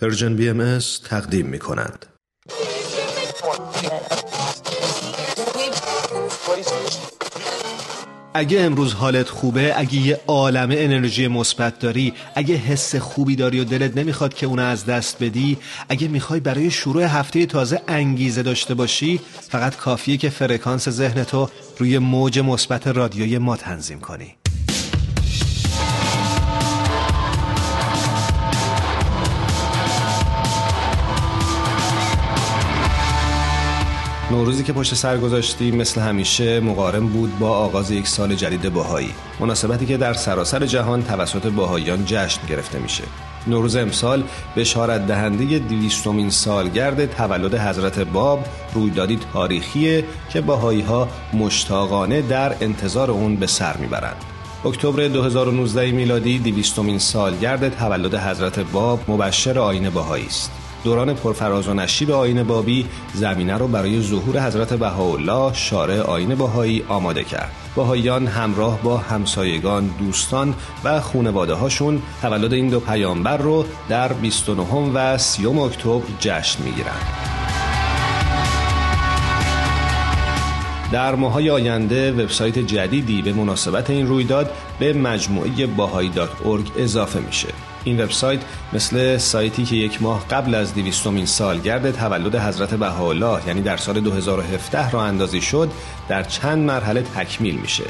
Persian BMS تقدیم می کند. اگه امروز حالت خوبه اگه یه عالم انرژی مثبت داری اگه حس خوبی داری و دلت نمی‌خواد که اونو از دست بدی اگه می‌خوای برای شروع هفته تازه انگیزه داشته باشی فقط کافیه که فرکانس ذهنتو روی موج مثبت رادیوی ما تنظیم کنی نوروزی که پشت سر گذاشتیم مثل همیشه مقارن بود با آغاز یک سال جدید باهایی. مناسبتی که در سراسر جهان توسط باهاییان جشن گرفته میشه. نوروز امسال بشارت دهنده دویستمین سالگرد تولد حضرت باب رویدادی تاریخیه که باهایی ها مشتاقانه در انتظار اون به سر می‌برند. اکتبر 2019 میلادی دویستمین سالگرد تولد حضرت باب مبشر آین باهایی است. دوران پرفراز و نشیب آین بابی زمینه رو برای ظهور حضرت بهاءالله شارع آین باهایی آماده کرد. باهاییان همراه با همسایگان دوستان و خونواده هاشون تولد این دو پیامبر رو در 29 و 30 اکتبر جشن می‌گیرند. در ماهای آینده وبسایت جدیدی به مناسبت این رویداد به مجموعه باهایی اضافه میشه. این وبسایت مثل سایتی که یک ماه قبل از دویستمین سالگرد تولد حضرت بهاءالله یعنی در سال 2017 را اندازی شد در چند مرحله تکمیل میشه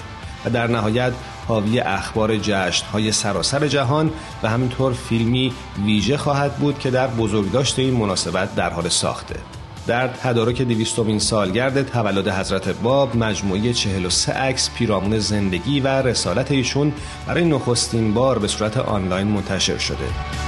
و در نهایت حاوی اخبار جشن های سراسر جهان و همینطور فیلمی ویژه خواهد بود که در بزرگداشت این مناسبت در حال ساخته. در تدارک دویستمین سالگرد تولد حضرت باب مجموعه 43 عکس پیرامون زندگی و رسالت ایشون برای نخستین بار به صورت آنلاین منتشر شده.